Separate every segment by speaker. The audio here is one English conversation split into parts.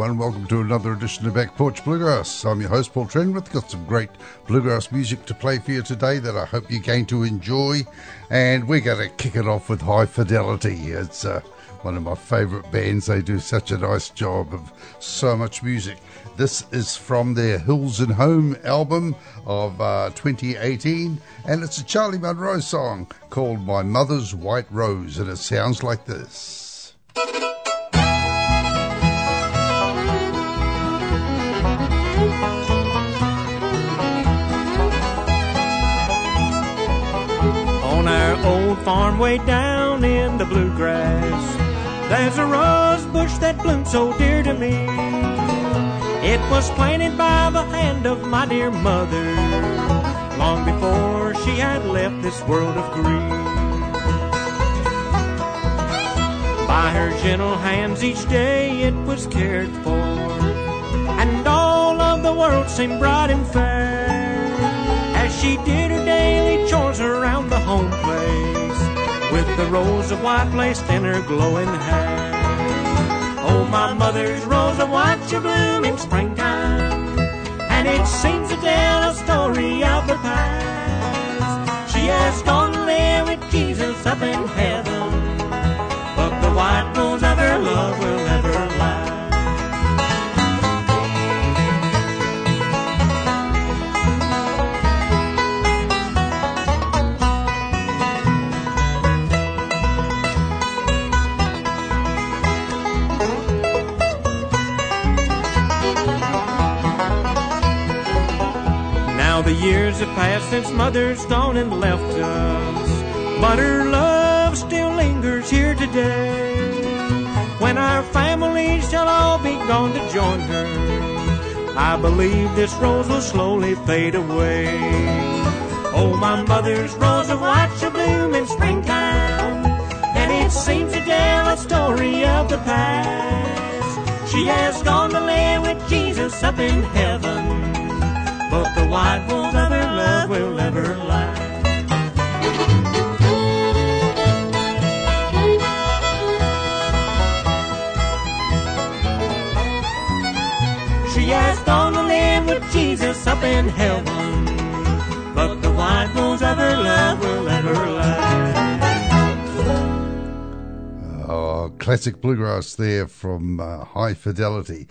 Speaker 1: Everyone. Welcome to another edition of Back Porch Bluegrass. I'm your host, Paul Trenwith. Got some great bluegrass music to play for you today that I hope you're going to enjoy. And we're going to kick it off with High Fidelity. It's uh, one of my favourite bands. They do such a nice job of so much music. This is from their Hills and Home album of uh, 2018, and it's a Charlie Monroe song called My Mother's White Rose, and it sounds like this.
Speaker 2: On our old farm way down in the bluegrass, there's a rose bush that bloomed so dear to me. It was planted by the hand of my dear mother, long before she had left this world of grief. By her gentle hands each day it was cared for, and all of the world seemed bright and fair as she did her daily chores around the home place with the rose of white placed in her glowing hair. Oh, my mother's rose of white shall bloom in springtime, and it seems to tell a story of the past. She has gone to live with Jesus up in heaven, but the white rose of her love will Now the years have passed since mother's gone and left us, but her love still lingers here today. When our families shall all be gone to join her, I believe this rose will slowly fade away. Oh, my mother's rose of white shall bloom story of the past. She has gone to live with Jesus up in heaven but the white rose of her love will never last. She has gone to live with Jesus up in heaven,
Speaker 1: classic bluegrass there from uh, High Fidelity.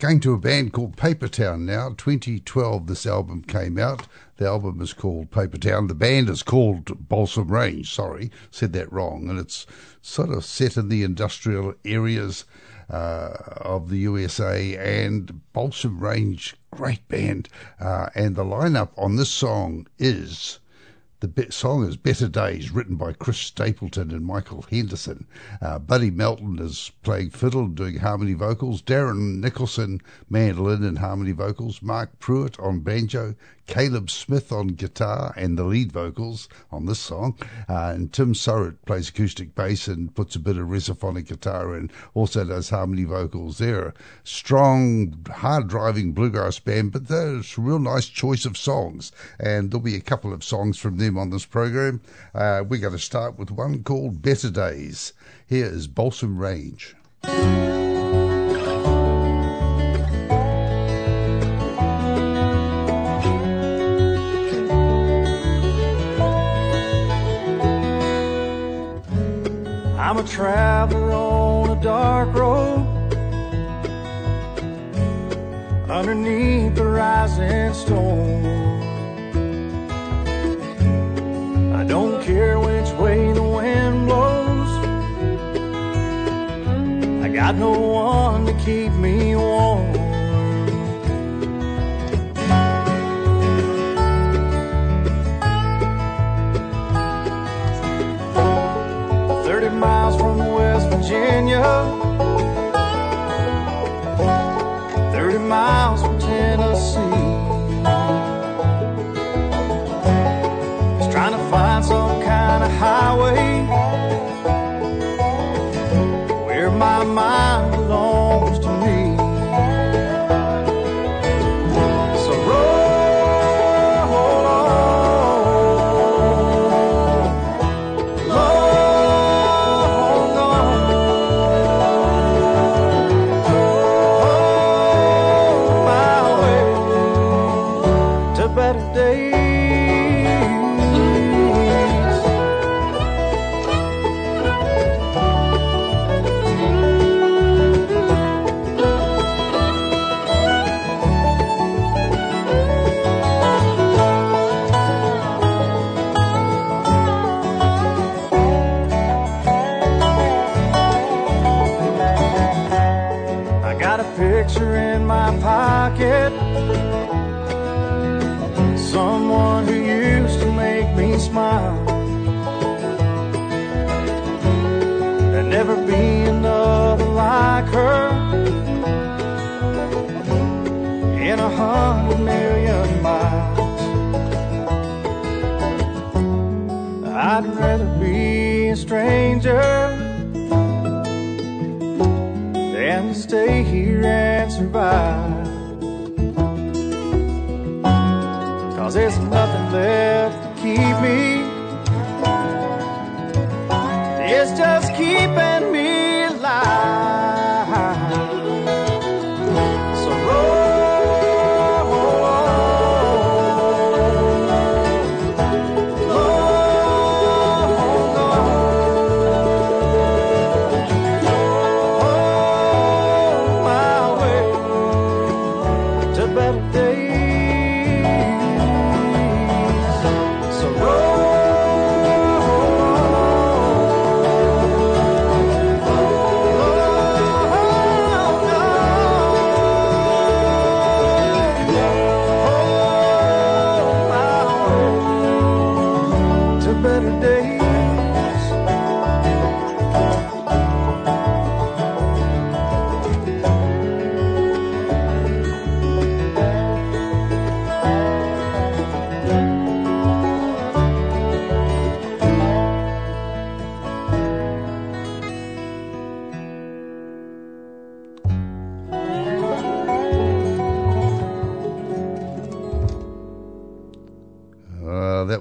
Speaker 1: Going to a band called Paper Town now. 2012, this album came out. The album is called Paper Town. The band is called Balsam Range. Sorry, said that wrong. And it's sort of set in the industrial areas uh, of the USA. And Balsam Range, great band. Uh, and the lineup on this song is the song is Better Days, written by Chris Stapleton and Michael Henderson. Uh, Buddy Melton is playing fiddle and doing harmony vocals. Darren Nicholson, mandolin and harmony vocals. Marc Pruett on banjo. Caleb Smith on guitar and the lead vocals on this song. Uh, and Tim Surrett plays acoustic bass and puts a bit of resophonic guitar and also does harmony vocals. They're a strong, hard driving bluegrass band, but there's a real nice choice of songs. And there'll be a couple of songs from them on this program. Uh, we're going to start with one called Better Days. Here is Balsam Range.
Speaker 3: I'm a traveler on a dark road underneath the rising storm. I don't care which way the wind blows. I got no one to keep me warm. Virginia. Hundred million miles. I'd rather be a stranger and stay here and survive. Cause there's nothing left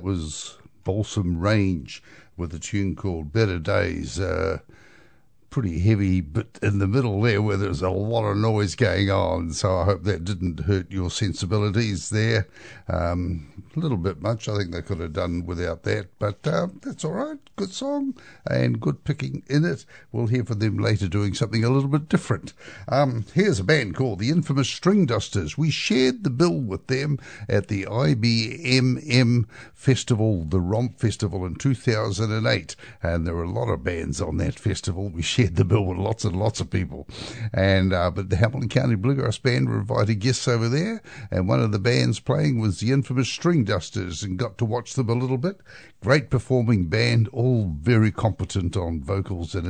Speaker 1: was Balsam Range with a tune called Better Days. Uh, pretty heavy bit in the middle there where there's a lot of noise going on. So I hope that didn't hurt your sensibilities there. Um, a little bit much. I think they could have done without that, but uh, that's all right. Good song and good picking in it. We'll hear from them later doing something a little bit different. Um, here's a band called the Infamous String Dusters. We shared the bill with them at the IBMM Festival, the Romp Festival in 2008, and there were a lot of bands on that festival. We shared the bill with lots and lots of people, and uh, but the Hamilton County Bluegrass Band were invited guests over there, and one of the bands playing was the infamous String Dusters, and got to watch them a little bit. Great performing band, all very competent on vocals and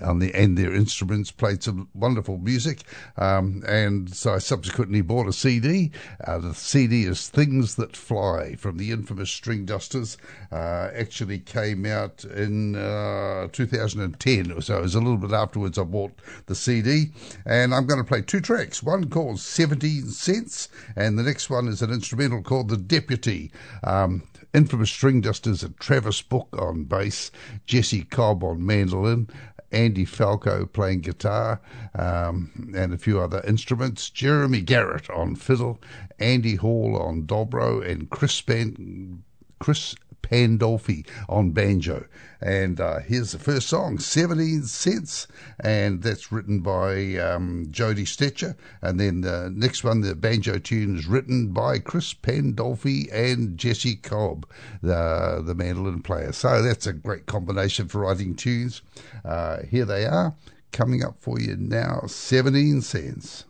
Speaker 1: on the and their instruments played some wonderful music. Um, and so I subsequently bought a CD. Uh, the CD is Things That Fly from the infamous String Dusters. Uh, actually came out in uh, 2010, so it was a little bit afterwards. I bought the CD, and I'm going to play two tracks. One called 17 Cents, and the next one is an instrumental called The Deputy. Um, infamous string dusters and Travis Book on bass, Jesse Cobb on mandolin, Andy Falco playing guitar um, and a few other instruments, Jeremy Garrett on fiddle, Andy Hall on dobro, and Chris, Ban- Chris Pandolfi on banjo. And uh, here's the first song, 17 Cents, and that's written by um, Jody Stecher. And then the next one, the banjo tune, is written by Chris Pandolfi and Jesse Cobb, the, the mandolin player. So that's a great combination for writing tunes. Uh, here they are, coming up for you now, 17 Cents.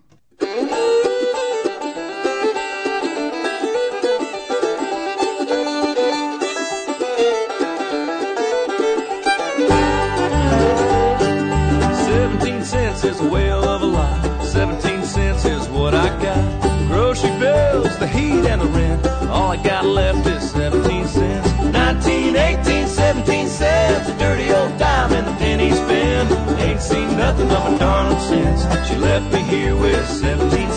Speaker 4: A of a. 17 cents is what I got. Grocery bills, the heat, and the rent. All I got left is 17 cents. 19, 18, 17 cents. A dirty old dime and the penny spin. Ain't seen nothing of darling since. She left me here with 17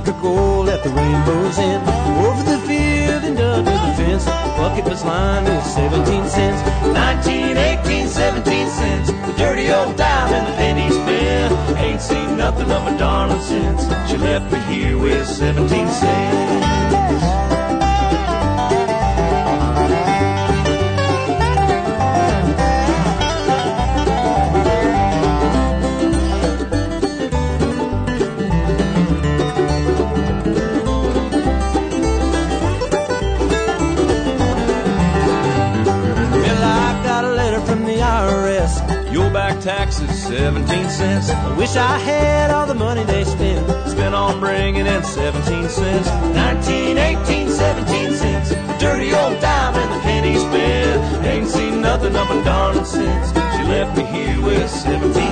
Speaker 4: for gold at the rainbow's end. Over the field and under the fence, the bucket was lined with 17 cents. 19, 18, 17 cents. The dirty old dime and the penny spin. Ain't seen nothing of my darling since. She left me here with 17 cents. 17 cents. I wish I had all the money they spend. Spent on bringing in 17 cents. 19, 18, 17 cents. Dirty old dime and the penny spent. Ain't seen nothing of a darling since. She left me here with 17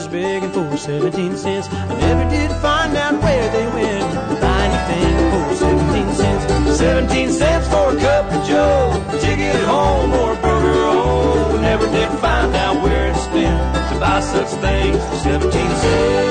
Speaker 4: always begging for 17 cents. I never did find out where they went. Buy anything for 17 cents. 17 cents for a cup of joe, a ticket home or a burger roll. Never did find out where it's spent to buy such things for 17 cents.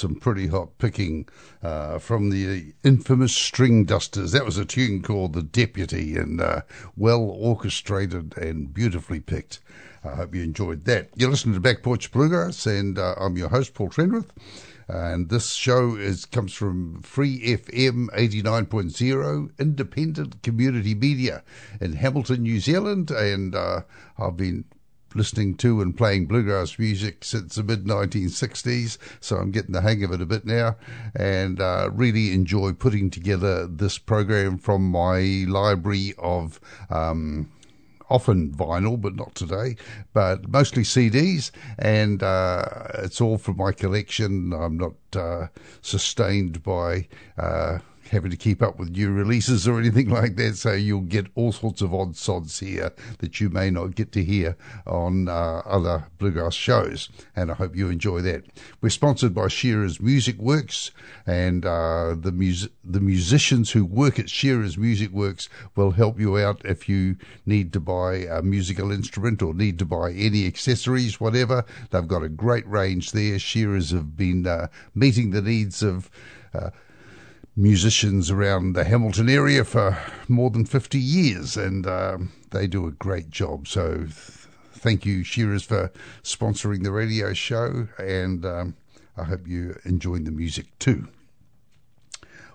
Speaker 1: Some pretty hot picking uh, from the infamous String Dusters. That was a tune called The Deputy and uh, well orchestrated and beautifully picked. I hope you enjoyed that. You're listening to Back Porch Bluegrass, and uh, I'm your host, Paul Trenwith. And this show is comes from Free FM 89.0, independent community media in Hamilton, New Zealand. And uh, I've been listening to and playing bluegrass music since the mid 1960s, so I'm getting the hang of it a bit now, and uh, really enjoy putting together this program from my library of. Um, often vinyl, but not today, but mostly CDs, and uh, it's all from my collection. I'm not uh, sustained by uh, having to keep up with new releases or anything like that. So you'll get all sorts of odd sods here that you may not get to hear on uh, other bluegrass shows. And I hope you enjoy that. We're sponsored by Shearer's Music Works, and uh, the mus- the musicians who work at Shearer's Music Works will help you out if you need to buy a musical instrument or need to buy any accessories, whatever. They've got a great range there. Shearers have been uh, meeting the needs of uh, musicians around the Hamilton area for more than 50 years, and um, they do a great job. So, th- thank you, Shearers, for sponsoring the radio show, and um, I hope you're enjoying the music too.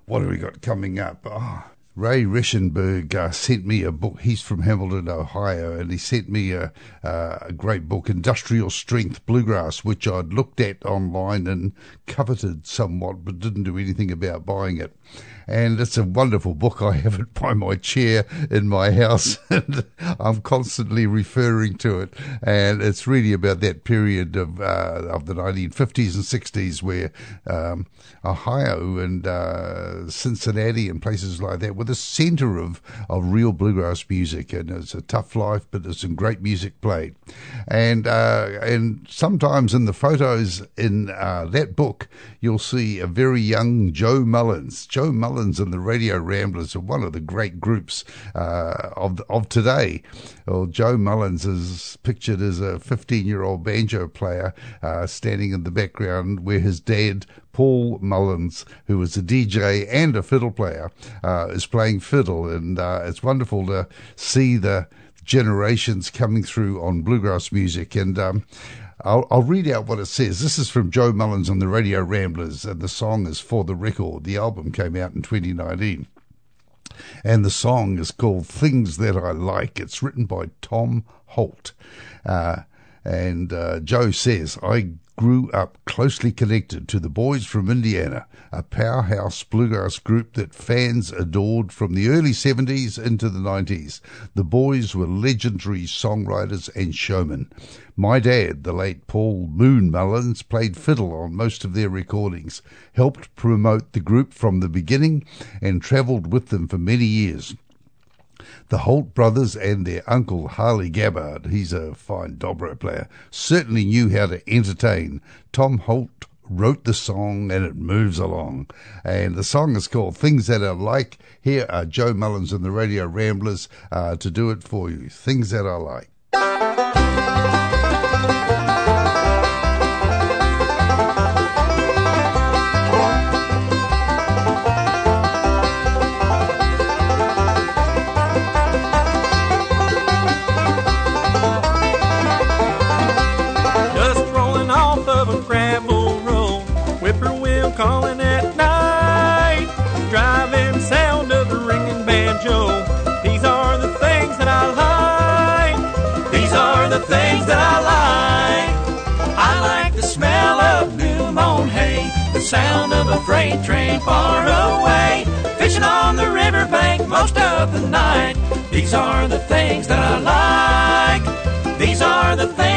Speaker 1: What have we got coming up? Oh, Ray Reschenberg uh, sent me a book. He's from Hamilton, Ohio, and he sent me a, uh, a great book, Industrial Strength Bluegrass, which I'd looked at online and coveted somewhat, but didn't do anything about buying it. And it's a wonderful book. I have it by my chair in my house, and I'm constantly referring to it. And it's really about that period of uh, of the 1950s and 60s where um, Ohio and uh, Cincinnati and places like that were the centre of, of real bluegrass music. And it's a tough life, but there's some great music played. And uh, and sometimes in the photos in uh, that book, you'll see a very young Joe Mullins. Joe Mullins and the Radio Ramblers are one of the great groups uh, of of today. Well, Joe Mullins is pictured as a 15 year old banjo player uh, standing in the background where his dad Paul Mullins, who was a DJ and a fiddle player, uh, is playing fiddle, and uh, it's wonderful to see the generations coming through on bluegrass music. And um, I'll, I'll, read out what it says. This is from Joe Mullins on the Radio Ramblers, and the song is For the Record. The album came out in 2019. And the song is called Things That I Like. It's written by Tom Holt. Uh, and uh, Joe says, I grew up closely connected to the Boys from Indiana, a powerhouse bluegrass group that fans adored from the early 70s into the 90s. The Boys were legendary songwriters and showmen. My dad, the late Paul Moon Mullins, played fiddle on most of their recordings, helped promote the group from the beginning, and travelled with them for many years. The Holt brothers and their uncle Harley Gabbard, he's a fine dobro player, certainly knew how to entertain. Tom Holt wrote the song and it moves along. And the song is called Things That Are Like. Here are Joe Mullins and the Radio Ramblers uh, to do it for you. Things That
Speaker 5: Are Like. Freight train far away, fishing on the riverbank most of the night. These are the things that I like. These are the things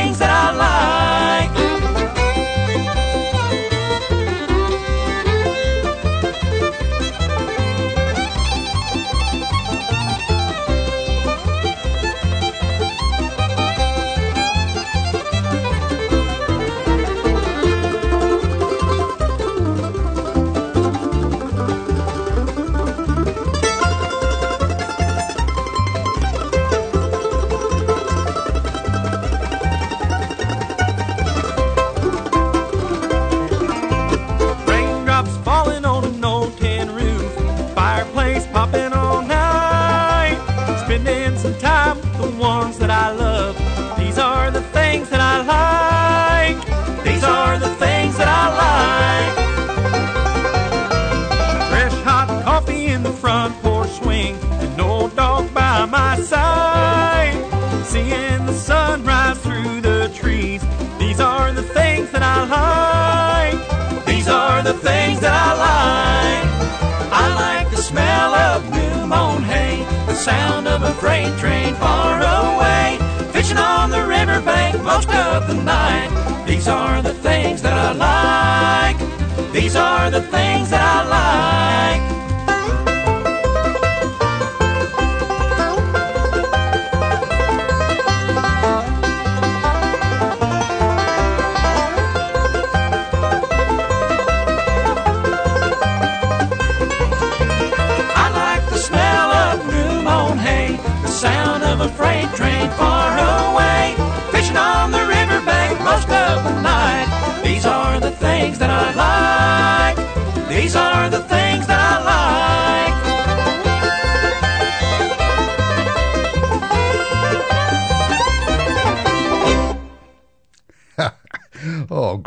Speaker 5: sound of a freight train far away, fishing on the riverbank most of the night. These are the things that I like. These are the things that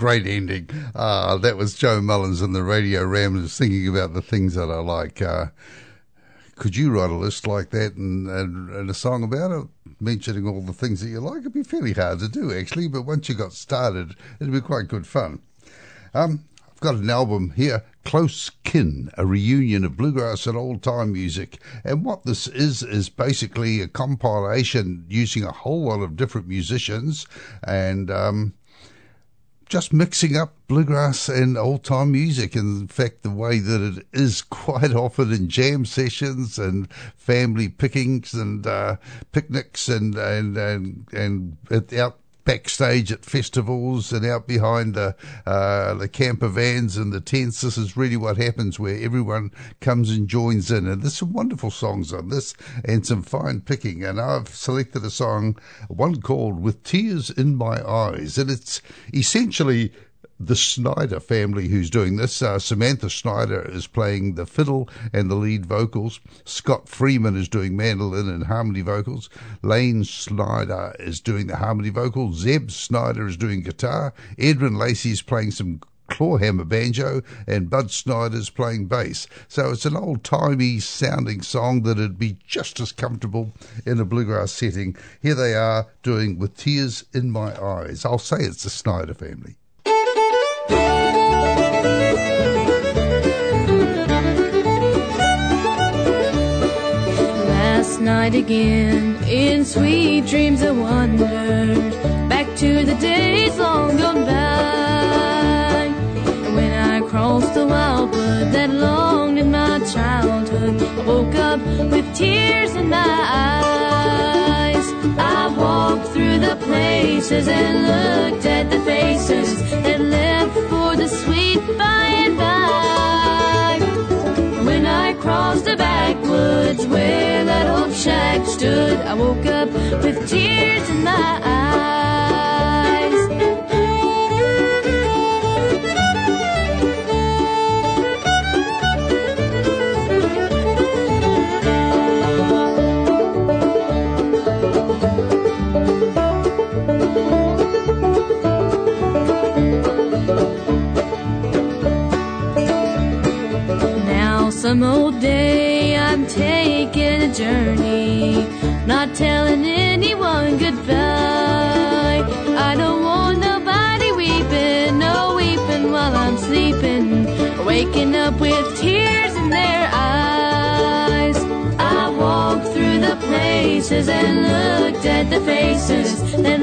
Speaker 1: great ending. Uh, that was Joe Mullins and the Radio Ramblers thinking about the things that I like. Uh, could you write a list like that and, and, and a song about it, mentioning all the things that you like? It'd be fairly hard to do, actually, but once you got started, it'd be quite good fun. Um, I've got an album here, Close Kin, a reunion of bluegrass and old time music. And what this is, is basically a compilation using a whole lot of different musicians and, um, just mixing up bluegrass and old time music. In fact, the way that it is quite often in jam sessions and family pickings and uh, picnics and and and and out backstage at festivals and out behind the uh, the camper vans and the tents. This is really what happens where everyone comes and joins in. And there's some wonderful songs on this and some fine picking. And I've selected a song, one called With Tears in My Eyes. And it's essentially the Snyder family who's doing this. Uh, Samantha Snyder is playing the fiddle and the lead vocals. Scott Freeman is doing mandolin and harmony vocals. Lane Snyder is doing the harmony vocals. Zeb Snyder is doing guitar. Edwin Lacy is playing some clawhammer banjo and Bud Snyder's playing bass. So it's an old timey sounding song that'd be just as comfortable in a bluegrass setting. Here they are doing With Tears in My Eyes. I'll say it's the Snyder family.
Speaker 6: Night again, in sweet dreams I wandered back to the days long gone by. When I crossed the wildwood that longed in my childhood, I woke up with tears in my eyes. I walked through the places and looked at the faces that left for the sweet by. Crossed the backwoods where that old shack stood, I woke up with tears in my eyes. Some old day I'm taking a journey, not telling anyone goodbye. I don't want nobody weeping, no weeping while I'm sleeping, waking up with tears in their eyes. I walked through the places and looked at the faces that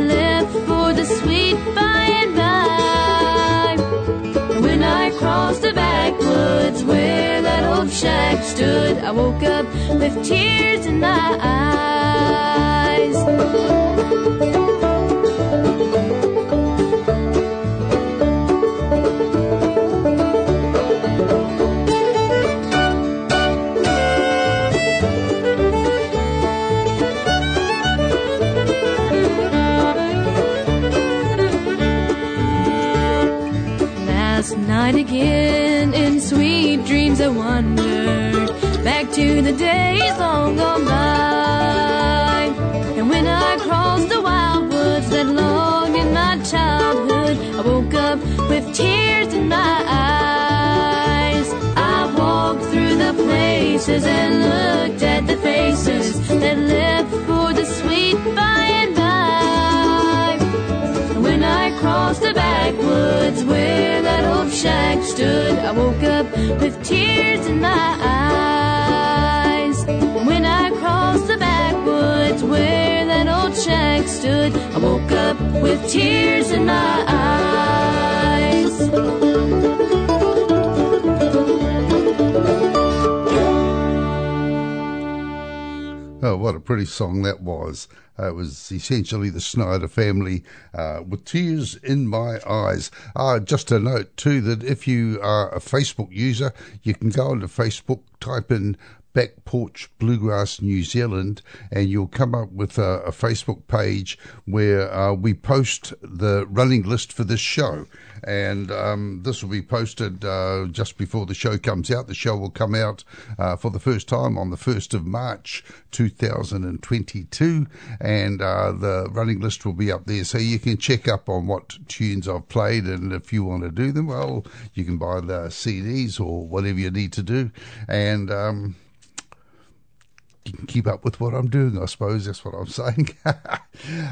Speaker 6: backwoods where that old shack stood, I woke up with tears in my eyes. Shack stood, I woke up with tears in my eyes. When I crossed the backwoods where that old shack stood, I woke up with tears in my eyes.
Speaker 1: Oh, what a pretty song that was. Uh, it was essentially the Snyder family uh, with tears in my eyes. Uh, just a note, too, that if you are a Facebook user, you can go onto Facebook, type in Back Porch Bluegrass New Zealand, and you'll come up with a, a Facebook page where uh, we post the running list for this show. And um, this will be posted uh, just before the show comes out. The show will come out uh, for the first time on the 1st of March 2022, and uh, the running list will be up there. So you can check up on what tunes I've played, and if you want to do them, well, you can buy the CDs or whatever you need to do. And um, you can keep up with what I'm doing, I suppose. That's what I'm saying.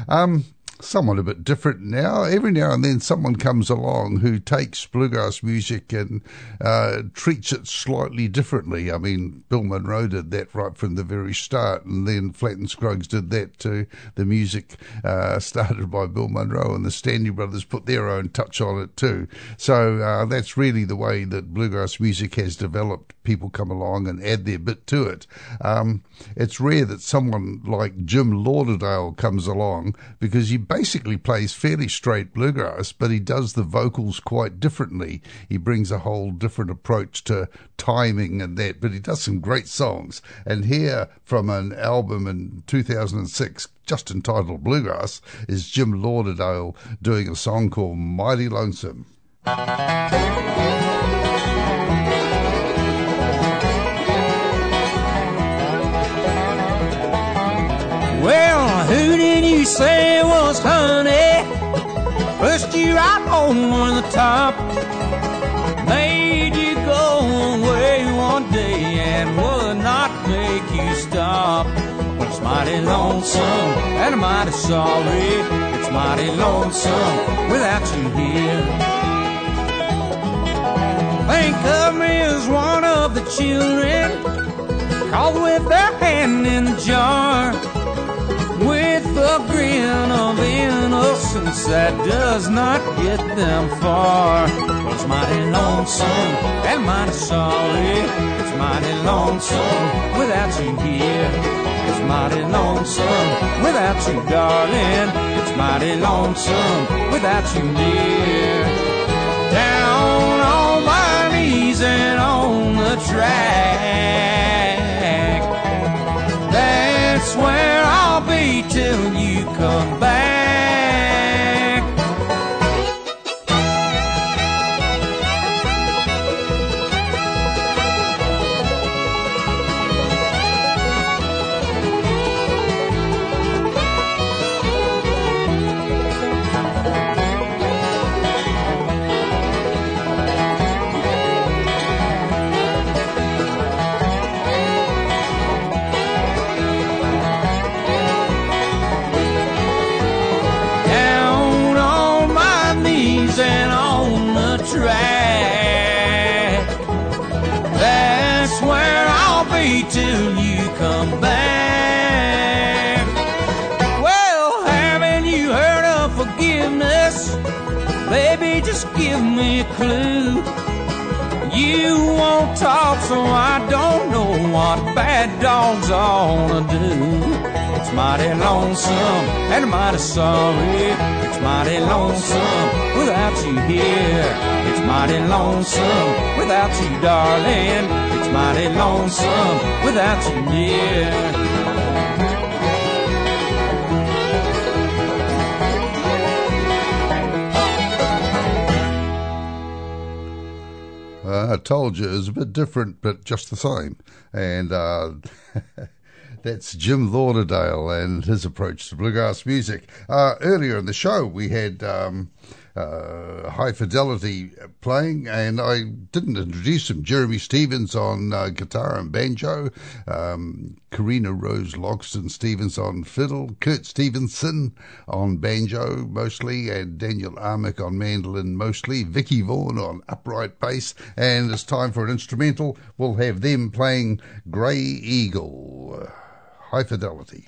Speaker 1: um, somewhat a bit different now. Every now and then, someone comes along who takes bluegrass music and uh, treats it slightly differently. I mean, Bill Monroe did that right from the very start, and then Flatt and Scruggs did that too. The music uh, started by Bill Monroe, and the Stanley Brothers put their own touch on it too. So uh, that's really the way that bluegrass music has developed. People come along and add their bit to it. Um, it's rare that someone like Jim Lauderdale comes along because he basically plays fairly straight bluegrass, but he does the vocals quite differently. He brings a whole different approach to timing and that, but he does some great songs. And here from an album in 2006, just entitled Bluegrass, is Jim Lauderdale doing a song called Mighty Lonesome.
Speaker 5: Well, who say was honey? Pushed you right over the top. Made you go away one day and would not make you stop. Well, it's mighty lonesome and I'm mighty sorry. It's mighty lonesome without you here. Think of me as one of the children caught with their hand in the jar a grin of innocence that does not get them far. It's mighty lonesome and mighty sorry. It's mighty lonesome without you here. It's mighty lonesome without you, darling. It's mighty lonesome without you near. Down on my knees and on the track. That's where I'll be till you come back. Talk, so I don't know what bad dogs ought to do. It's mighty lonesome and mighty sorry. It's mighty lonesome without you here. It's mighty lonesome without you, darling. It's mighty lonesome without you near.
Speaker 1: Uh, I told you it was a bit different, but just the same. And uh, that's Jim Lauderdale and his approach to bluegrass music. Uh, earlier in the show, we had um, uh, High Fidelity playing, and I didn't introduce him. Jeremy Stephens on uh, guitar and banjo, um, Corrina Rose Logston Stephens on fiddle, Kurt Stephenson on banjo mostly, and Daniel Amick on mandolin mostly, Vickie Vaughn on upright bass, and it's time for an instrumental. We'll have them playing Grey Eagle. High Fidelity.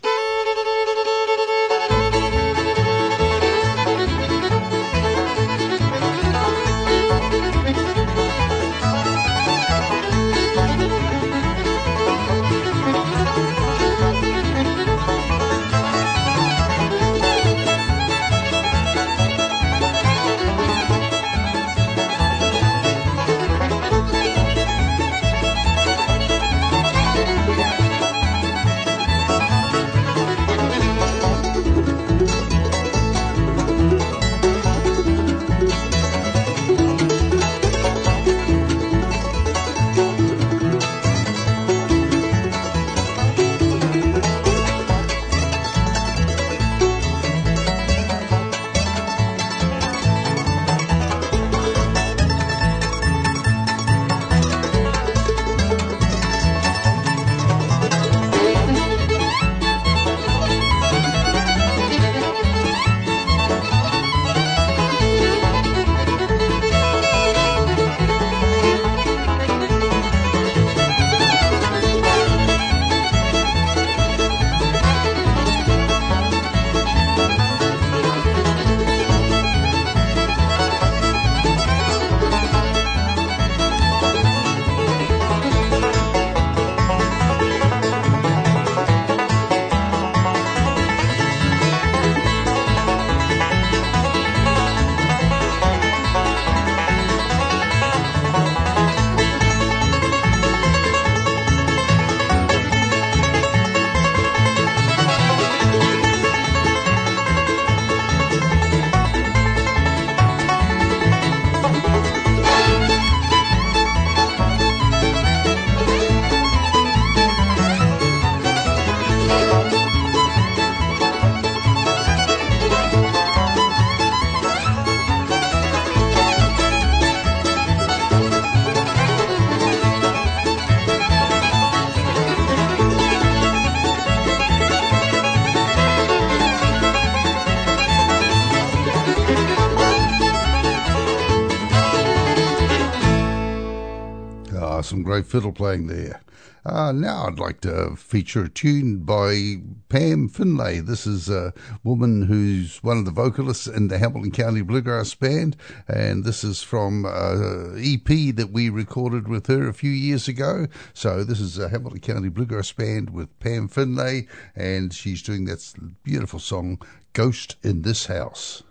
Speaker 1: Fiddle playing there. Uh, now I'd like to feature a tune by Pam Finlay. This is a woman who's one of the vocalists in the Hamilton County Bluegrass Band, and this is from a EP that we recorded with her a few years ago. So this is a Hamilton County Bluegrass Band with Pam Finlay, and she's doing that beautiful song, Ghost in This House.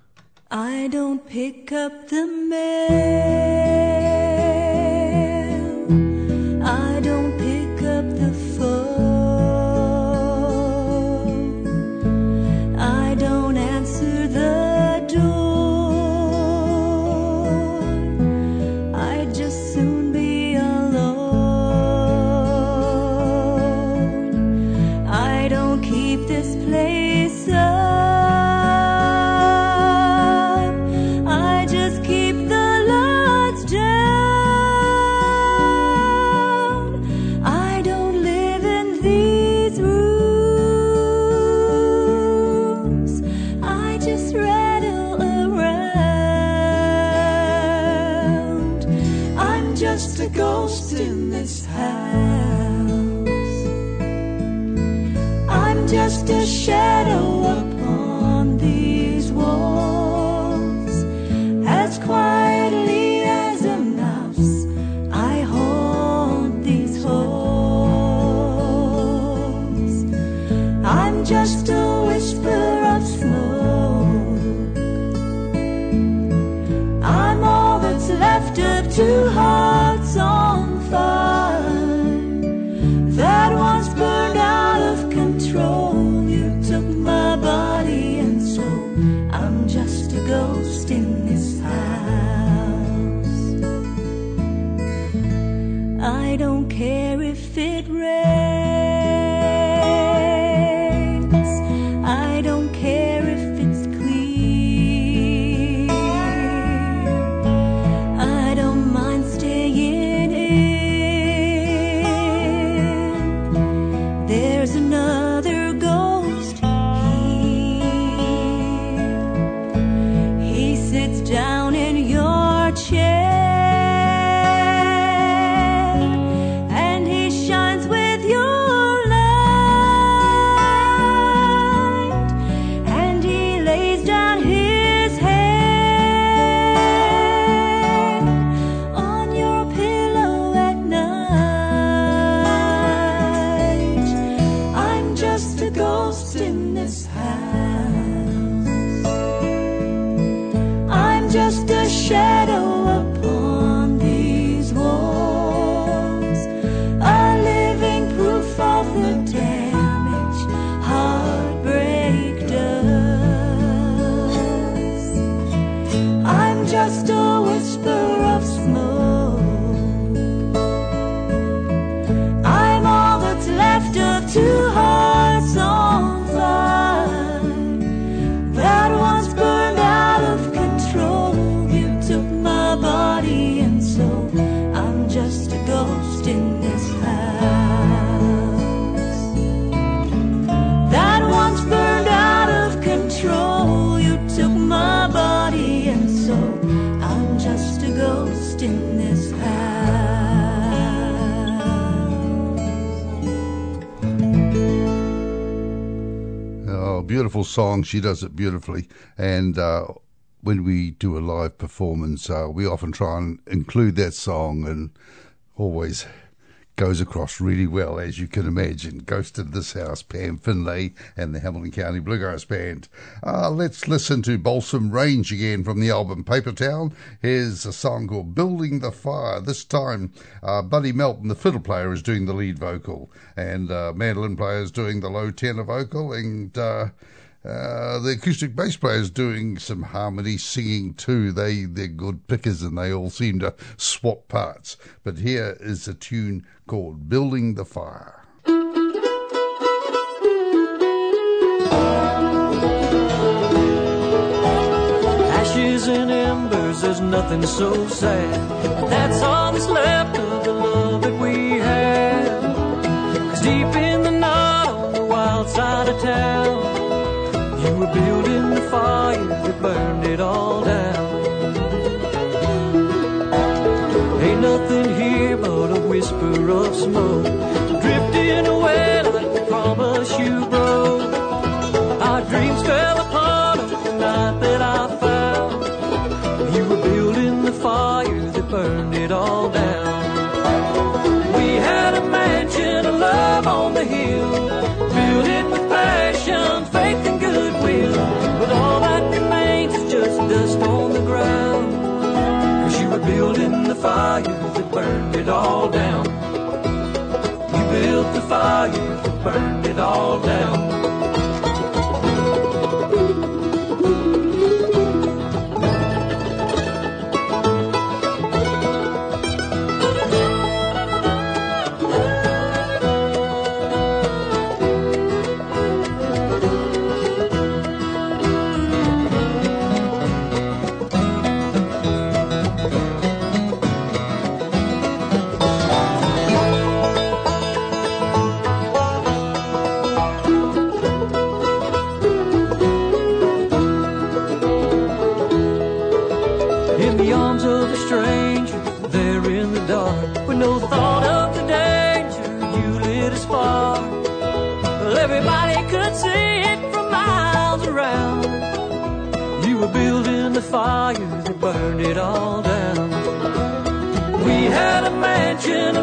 Speaker 7: I don't pick up the mail.
Speaker 1: Song. She does it beautifully. And uh, when we do a live performance, uh, we often try and include that song and always goes across really well, as you can imagine. Ghost of This House, Pam Finlay, and the Hamilton County Bluegrass Band. Uh, let's listen to Balsam Range again from the album Papertown. Here's a song called Building the Fire. This time, uh, Buddy Melton, the fiddle player, is doing the lead vocal, and uh, mandolin player is doing the low tenor vocal, and uh, the acoustic bass players doing some harmony singing too. They they're good pickers and they all seem to swap parts. But here is a tune called "Building the Fire."
Speaker 5: Ashes and embers, there's nothing so sad. That's all that's left of the love that we had. Cause deep in the night on the wild side of town, were building the fire that burned it all down. Ain't nothing here but a whisper of smoke, drifting away like the promise you broke. Our dreams fell apart on the night that I dust on the ground. Cause you were building the fire that burned it all down. You built the fire that burned it all down.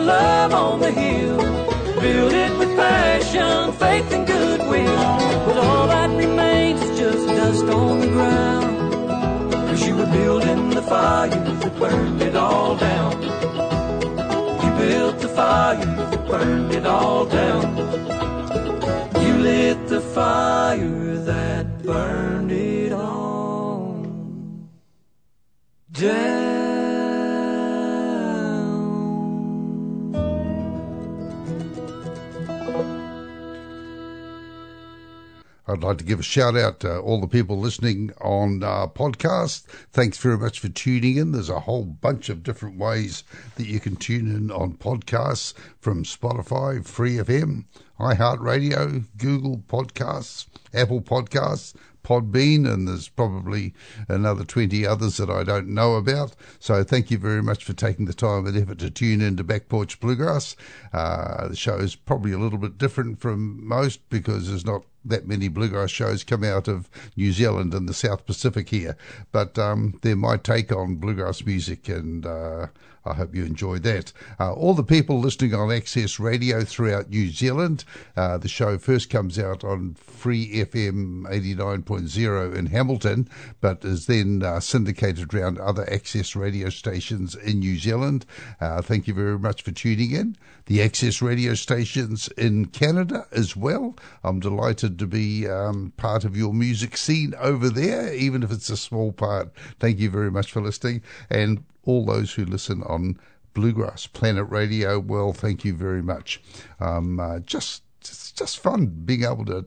Speaker 5: Love on the hill, built it with passion, faith, and goodwill. But all that remains is just dust on the ground. Cause you were building the fire that burned it all down. You built the fire that burned it all down. You lit the fire that burned it all down.
Speaker 1: I'd like to give a shout out to all the people listening on uh, podcast. Thanks very much for tuning in. There's a whole bunch of different ways that you can tune in on podcasts from Spotify, Free FM, iHeartRadio, Google Podcasts, Apple Podcasts, Podbean, and there's probably another 20 others that I don't know about. So thank you very much for taking the time and effort to tune in to Back Porch Bluegrass. Uh, the show is probably a little bit different from most because there's not that many bluegrass shows come out of New Zealand and the South Pacific here. But um, they're my take on bluegrass music, and uh, I hope you enjoy that. Uh, all the people listening on Access Radio throughout New Zealand, uh, the show first comes out on Free FM 89.0 in Hamilton, but is then uh, syndicated around other Access radio stations in New Zealand. Uh, thank you very much for tuning in. The Access radio stations in Canada as well. I'm delighted to be um, part of your music scene over there, even if it's a small part. Thank you very much for listening. And all those who listen on Bluegrass Planet Radio, well, thank you very much. Um, uh, just, it's just fun being able to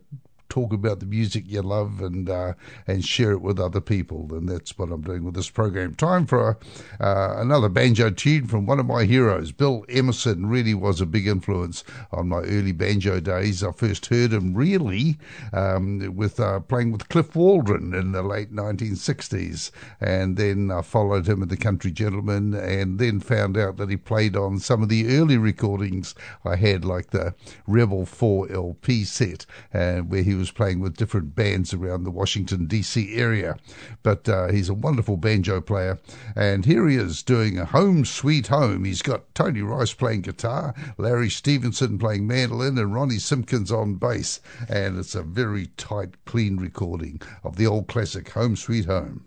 Speaker 1: talk about the music you love and uh, and share it with other people. And that's what I'm doing with this program. Time for uh, another banjo tune from one of my heroes. Bill Emerson really was a big influence on my early banjo days. I first heard him really um, with uh, playing with Cliff Waldron in the late 1960s, and then I followed him at the Country Gentleman, and then found out that he played on some of the early recordings I had, like the Rebel 4 LP set, and where he was playing with different bands around the Washington, D.C. area. But uh, he's a wonderful banjo player. And here he is doing a home sweet home. He's got Tony Rice playing guitar, Larry Stephenson playing mandolin, and Ronnie Simpkins on bass. And it's a very tight, clean recording of the old classic Home Sweet Home.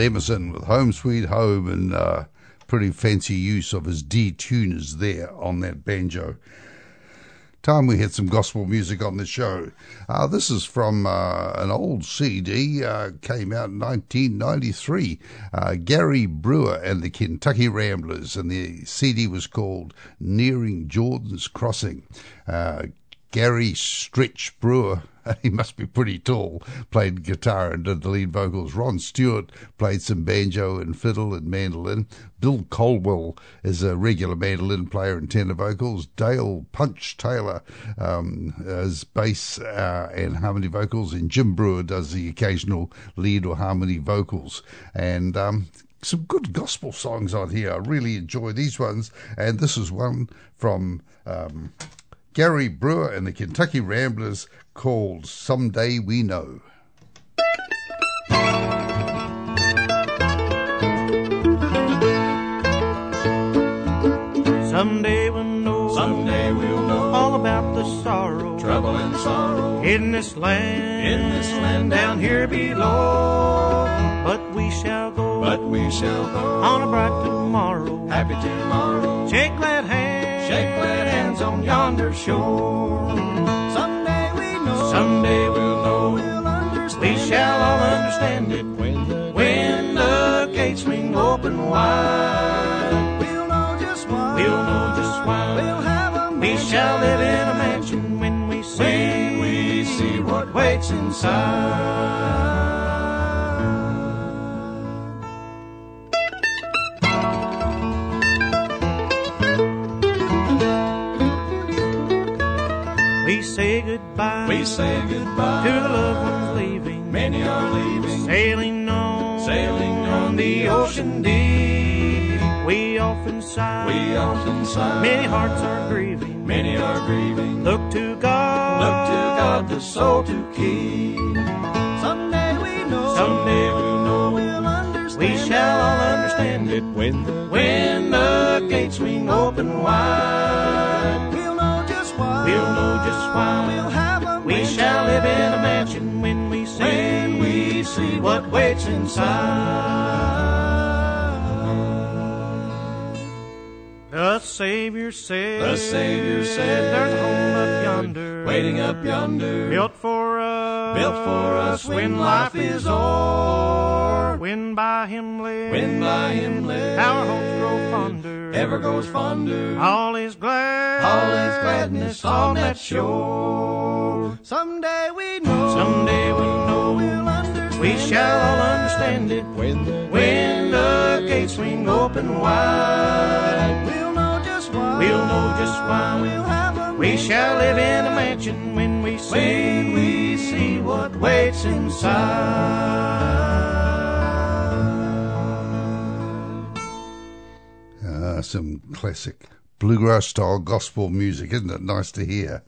Speaker 1: Emerson with Home Sweet Home and uh, pretty fancy use of his D tuners there on that banjo. Time we had some gospel music on the show. Uh, this is from uh, an old CD, uh, came out in 1993. Uh, Gary Brewer and the Kentucky Ramblers, and the CD was called Nearing Jordan's Crossing. Uh, Gary Stretch Brewer, he must be pretty tall, played guitar and did the lead vocals. Ron Stewart played some banjo and fiddle and mandolin. Bill Colwell is a regular mandolin player and tenor vocals. Dale Punch Taylor um, is bass uh, and harmony vocals, and Jim Brewer does the occasional lead or harmony vocals. And um, some good gospel songs on here. I really enjoy these ones, and this is one from. Um, Gary Brewer and the Kentucky Ramblers called Someday We Know.
Speaker 2: Someday we'll know.
Speaker 3: Someday we'll know
Speaker 2: all about the sorrow.
Speaker 3: trouble and sorrow
Speaker 2: in this land.
Speaker 3: in this land
Speaker 2: down here below. But we shall go.
Speaker 3: But we shall go
Speaker 2: on a bright tomorrow.
Speaker 3: happy tomorrow.
Speaker 2: Shake that hand.
Speaker 3: Shake glad hands on yonder shore. Someday we know.
Speaker 2: Someday we'll know.
Speaker 3: We'll understand.
Speaker 2: We shall all understand it
Speaker 3: when the
Speaker 2: when the gates swing open wide.
Speaker 3: we'll know just why.
Speaker 2: We'll know just why.
Speaker 3: We'll have a
Speaker 2: We shall live in a mansion when we see
Speaker 3: when we see what waits inside.
Speaker 2: Say goodbye
Speaker 3: We say goodbye
Speaker 2: to the loved ones leaving,
Speaker 3: Many are leaving,
Speaker 2: sailing on,
Speaker 3: Sailing on
Speaker 2: the ocean deep. We often sigh.
Speaker 3: We often sigh.
Speaker 2: Many hearts are grieving.
Speaker 3: Many are grieving.
Speaker 2: Look to God.
Speaker 3: Look to God, the soul to keep.
Speaker 8: Someday we know.
Speaker 2: Someday we know.
Speaker 8: We'll understand.
Speaker 2: We shall all understand it
Speaker 3: when the
Speaker 2: when the gates swing open wide.
Speaker 8: We'll know just why.
Speaker 2: We'll know just why.
Speaker 8: We'll have a
Speaker 2: We
Speaker 8: mansion.
Speaker 2: shall live in a mansion when we see
Speaker 3: when we see
Speaker 2: what waits inside. Savior said,
Speaker 3: The Savior said,
Speaker 2: There's a home up yonder,
Speaker 3: waiting up yonder,
Speaker 2: built for us,
Speaker 3: built for us
Speaker 2: when life is o'er. When by Him led,
Speaker 3: when by Him led,
Speaker 2: our hopes grow fonder,
Speaker 3: ever grows fonder.
Speaker 2: all is glad,
Speaker 3: All is gladness on that shore.
Speaker 8: Someday we know.
Speaker 2: Someday we'll know,
Speaker 8: We'll understand.
Speaker 2: we shall all understand it.
Speaker 3: When the
Speaker 2: When the gates swing open wide,
Speaker 8: We'll know just why.
Speaker 2: we'll
Speaker 8: have a
Speaker 2: We shall live in a mansion when we see,
Speaker 3: When we
Speaker 2: see what waits inside.
Speaker 1: Ah, some classic bluegrass style gospel music, isn't it? Nice to hear.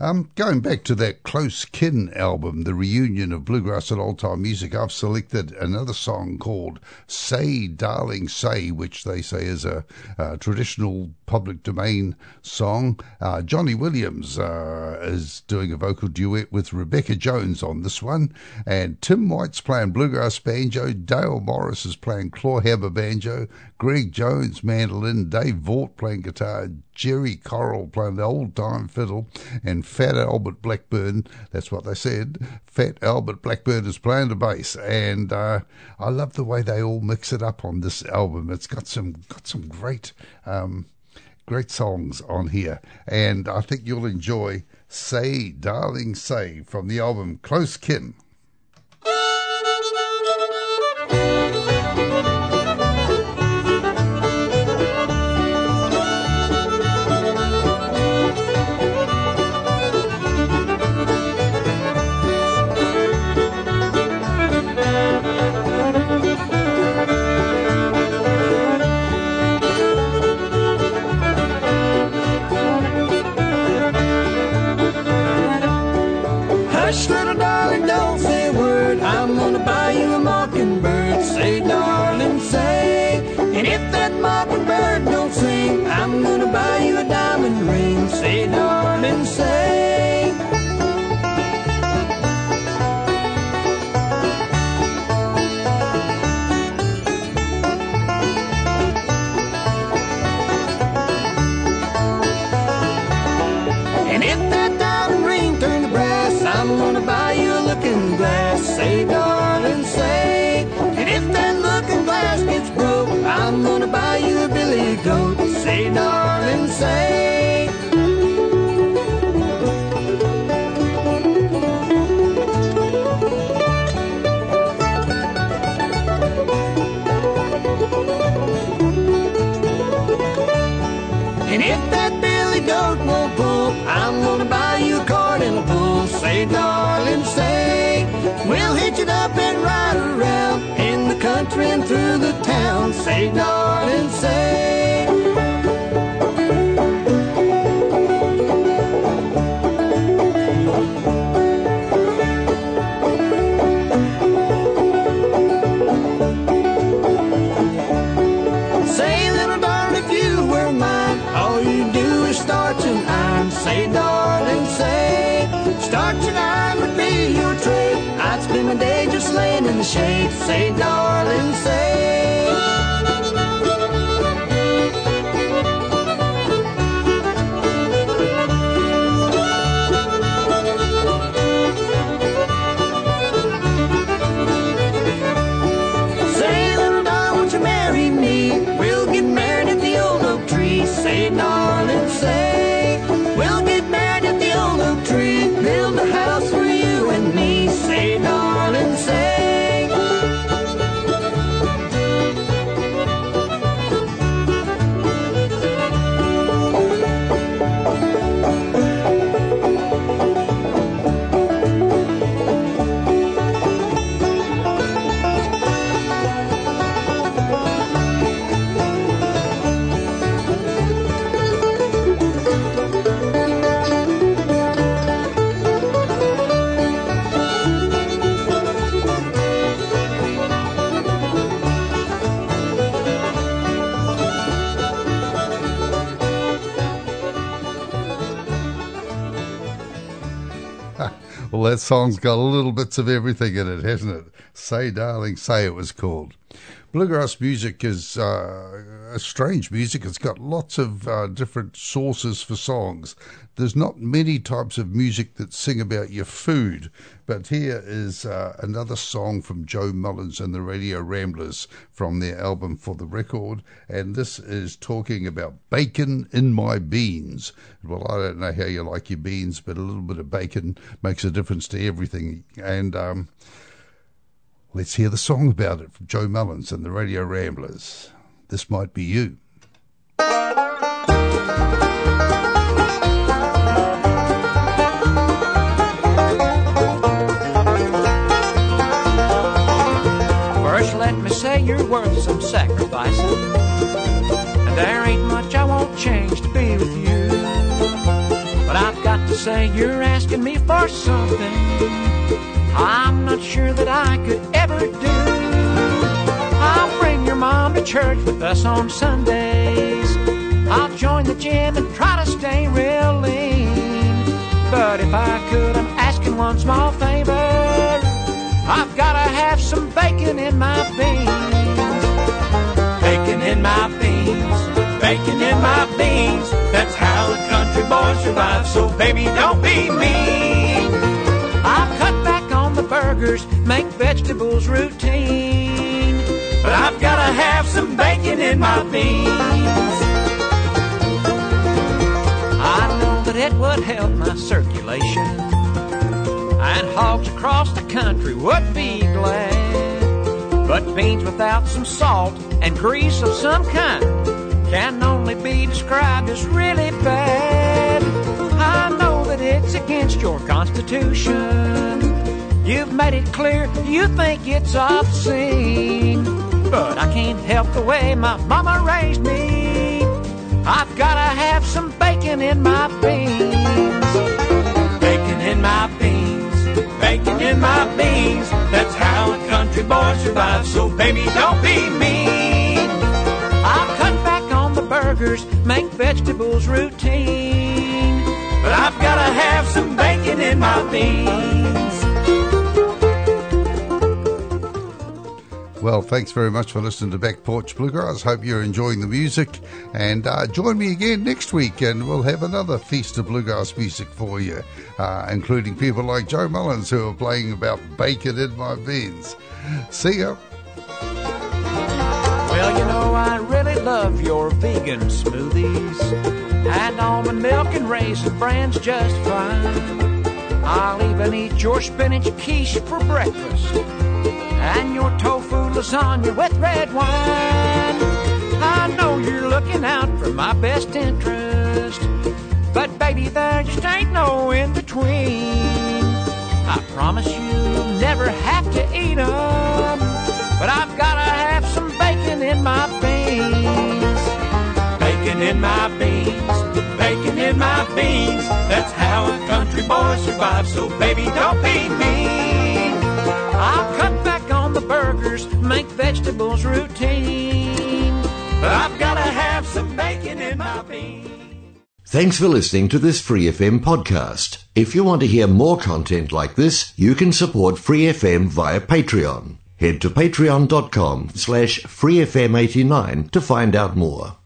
Speaker 1: Um, going back to that Close Kin album, the reunion of bluegrass and old time music, I've selected another song called Say Darling Say, which they say is a, uh traditional public domain song. Uh, Johnny Williams uh, is doing a vocal duet with Rebecca Jones on this one, and Tim White's playing bluegrass banjo, Dale Morris is playing clawhammer banjo, Greg Jones mandolin, Dave Vaught playing guitar, Jerry Coral playing the old time fiddle, and Fat Albert Blackburn, that's what they said, Fat Albert Blackburn is playing the bass, and uh, I love the way they all mix it up on this album. It's got some got some great um, great songs on here, and I think you'll enjoy Say Darling Say from the album Close Kin.
Speaker 3: Say, darling, say. Little darling, if you were mine, all you do is starch and iron. Say, darling, say, starch and iron would be your trade. I'd spend my day just laying in the shade. Say, darling,
Speaker 1: that song's got little bits of everything in it, hasn't it? Say, darling, say it was called. Bluegrass music is uh, strange music. It's got lots of uh, different sources for songs. There's not many types of music that sing about your food, but here is uh, another song from Joe Mullins and the Radio Ramblers from their album For the Record, and this is talking about bacon in my beans. Well, I don't know how you like your beans, but a little bit of bacon makes a difference to everything. And um, Let's hear the song about it from Joe Mullins and the Radio Ramblers. This might be you.
Speaker 5: First, let me say you're worth some sacrificing. And there ain't much I won't change to be with you. But I've got to say you're asking me for something I'm not sure that I could ever do. I'll mom to church with us on Sundays. I'll join the gym and try to stay real lean. But if I could, I'm asking one small favor. I've gotta have some bacon in my beans. Bacon in my beans. Bacon in my beans. That's how a country boy survives. So baby, don't be mean. I've cut back on the burgers, make vegetables routine. But I've gotta have some bacon in my beans. I know that it would help my circulation. And hogs across the country would be glad. But beans without some salt and grease of some kind can only be described as really bad. I know that it's against your constitution. You've made it clear you think it's obscene. But I can't help the way my mama raised me. I've gotta have some bacon in my beans. Bacon in my beans. Bacon in my beans. That's how a country boy survives. So baby, don't be mean. I'll cut back on the burgers, make vegetables routine. But I've gotta have some bacon in my beans.
Speaker 1: Well, thanks very much for listening to Back Porch Bluegrass. Hope you're enjoying the music. And uh, join me again next week, and we'll have another feast of bluegrass music for you, uh, including people like Joe Mullins who are playing about bacon in my beans. See ya.
Speaker 5: Well, you know, I really love your vegan smoothies. And almond milk and raisin bran's just fine. I'll even eat your spinach quiche for breakfast. And your tofu lasagna with red wine. I know you're looking out for my best interest. But baby, there just ain't no in between. I promise you, you'll never have to eat 'em. But I've gotta have some bacon in my beans. Bacon in my beans. Bacon in my beans. That's how a country boy survives. So baby, don't be mean. I'll cut the burgers, make vegetables routine. I've gotta have some bacon in my beans.
Speaker 9: Thanks for listening to this Free FM podcast. If you want to hear more content like this, you can support Free FM via Patreon. Head to patreon.com slash freefm89 to find out more.